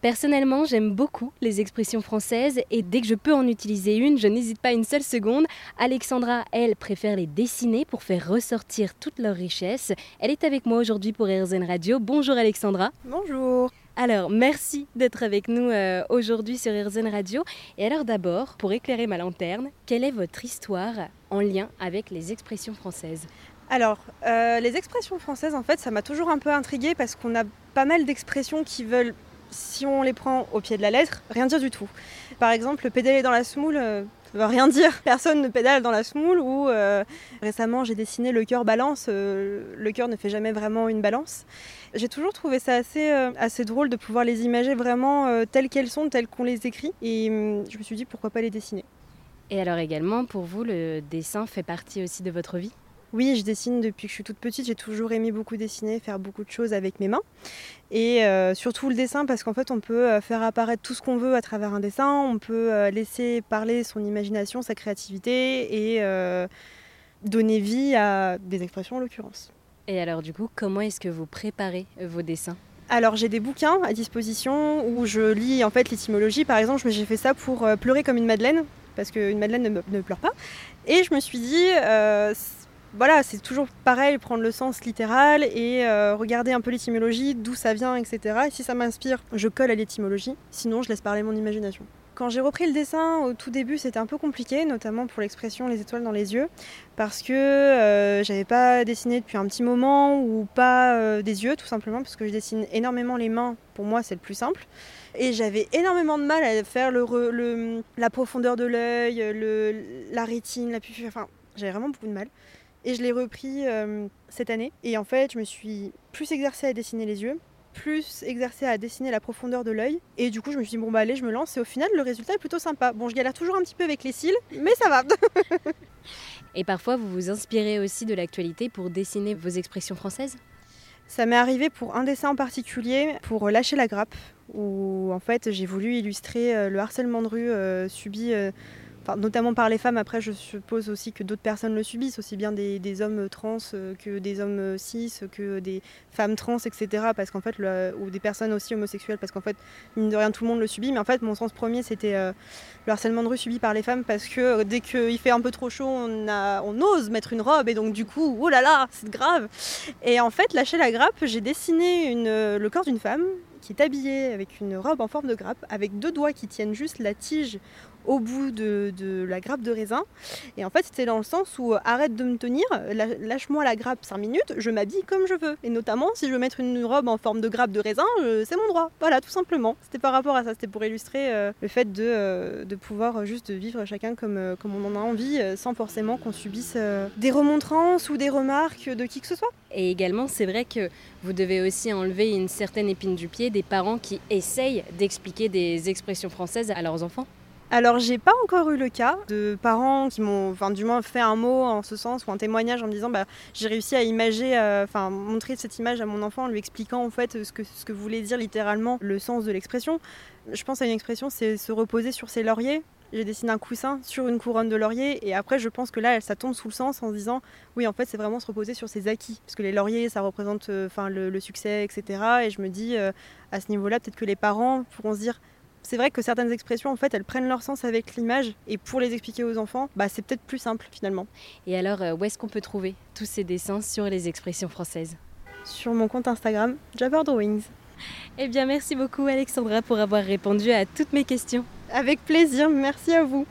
Personnellement, j'aime beaucoup les expressions françaises et dès que je peux en utiliser une, je n'hésite pas une seule seconde. Alexandra, elle, préfère les dessiner pour faire ressortir toute leur richesse. Elle est avec moi aujourd'hui pour RZN Radio. Bonjour Alexandra. Bonjour. Alors, merci d'être avec nous euh, aujourd'hui sur RZN Radio. Et alors d'abord, pour éclairer ma lanterne, quelle est votre histoire en lien avec les expressions françaises? Alors, euh, les expressions françaises, en fait, ça m'a toujours un peu intriguée parce qu'on a pas mal d'expressions qui veulent si on les prend au pied de la lettre, rien dire du tout. Par exemple, pédaler dans la semoule, euh, ça veut rien dire. Personne ne pédale dans la semoule. Ou euh, récemment, j'ai dessiné le cœur balance. Euh, le cœur ne fait jamais vraiment une balance. J'ai toujours trouvé ça assez, assez drôle de pouvoir les imager vraiment telles qu'elles sont, telles qu'on les écrit. Et hum, je me suis dit pourquoi pas les dessiner? Et alors également, pour vous, le dessin fait partie aussi de votre vie? Oui, je dessine depuis que je suis toute petite. J'ai toujours aimé beaucoup dessiner, faire beaucoup de choses avec mes mains. Et euh, surtout le dessin, parce qu'en fait, on peut euh, faire apparaître tout ce qu'on veut à travers un dessin. On peut euh, laisser parler son imagination, sa créativité et donner vie à des expressions en l'occurrence. Et alors, du coup, comment est-ce que vous préparez vos dessins? Alors j'ai des bouquins à disposition où je lis en fait l'étymologie. Par exemple, j'ai fait ça pour pleurer comme une madeleine parce qu'une madeleine ne, pleure pas. Et je me suis dit, voilà, c'est toujours pareil, prendre le sens littéral et euh, regarder un peu l'étymologie, d'où ça vient, etc. Et si ça m'inspire, je colle à l'étymologie, sinon je laisse parler mon imagination. Quand j'ai repris le dessin au tout début, c'était un peu compliqué, notamment pour l'expression les étoiles dans les yeux, parce que euh, j'avais pas dessiné depuis un petit moment ou pas euh, des yeux, tout simplement, parce que je dessine énormément les mains. Pour moi, c'est le plus simple. Et j'avais énormément de mal à faire la profondeur de l'œil, la rétine, la pupille. Enfin, j'avais vraiment beaucoup de mal. Et je l'ai repris euh, cette année. Et en fait, je me suis plus exercée à dessiner les yeux, plus exercée à dessiner la profondeur de l'œil. Et du coup, je me suis dit, bon, bah allez, je me lance. Et au final, le résultat est plutôt sympa. Bon, je galère toujours un petit peu avec les cils, mais ça va. et parfois, vous vous inspirez aussi de l'actualité pour dessiner vos expressions françaises? Ça m'est arrivé pour un dessin en particulier, pour Lâcher la grappe, où en fait j'ai voulu illustrer euh, le harcèlement de rue euh, subi notamment par les femmes. Après, je suppose aussi que d'autres personnes le subissent, aussi bien des, hommes trans euh, que des hommes cis, que des femmes trans, etc. Parce qu'en fait, ou des personnes aussi homosexuelles, parce qu'en fait, mine de rien, tout le monde le subit. Mais en fait, mon sens premier, c'était euh, le harcèlement de rue subi par les femmes, parce que euh, dès qu'il fait un peu trop chaud, on, a, on ose mettre une robe, et donc du coup, oh là là, c'est grave. Et en fait, lâcher la grappe, j'ai dessiné le corps d'une femme qui est habillée avec une robe en forme de grappe, avec deux doigts qui tiennent juste la tige au bout de, la grappe de raisin. Et en fait, c'était dans le sens où euh, arrête de me tenir, lâche-moi la grappe 5 minutes, je m'habille comme je veux. Et notamment, si je veux mettre une robe en forme de grappe de raisin, euh, c'est mon droit. Voilà, tout simplement. C'était par rapport à ça, c'était pour illustrer euh, le fait de, pouvoir juste vivre chacun comme on en a envie, sans forcément qu'on subisse des remontrances ou des remarques de qui que ce soit. Et également, c'est vrai que vous devez aussi enlever une certaine épine du pied des parents qui essayent d'expliquer des expressions françaises à leurs enfants. Alors j'ai pas encore eu le cas de parents qui m'ont, enfin du moins fait un mot en ce sens ou un témoignage en me disant bah j'ai réussi à imager, euh, enfin montrer cette image à mon enfant en lui expliquant en fait ce que ce que voulait dire littéralement le sens de l'expression. Je pense à une expression, c'est se reposer sur ses lauriers. J'ai dessiné un coussin sur une couronne de laurier et après je pense que là ça tombe sous le sens en se disant oui en fait c'est vraiment se reposer sur ses acquis parce que les lauriers ça représente euh, enfin le, succès etc et je me dis euh, à ce niveau là peut-être que les parents pourront se dire c'est vrai que certaines expressions, en fait, elles prennent leur sens avec l'image, et pour les expliquer aux enfants, bah, c'est peut-être plus simple finalement. Et alors, euh, où est-ce qu'on peut trouver tous ces dessins sur les expressions françaises? Sur mon compte Instagram, Jabber Drawings. Eh bien, merci beaucoup Alexandra pour avoir répondu à toutes mes questions. Avec plaisir, merci à vous.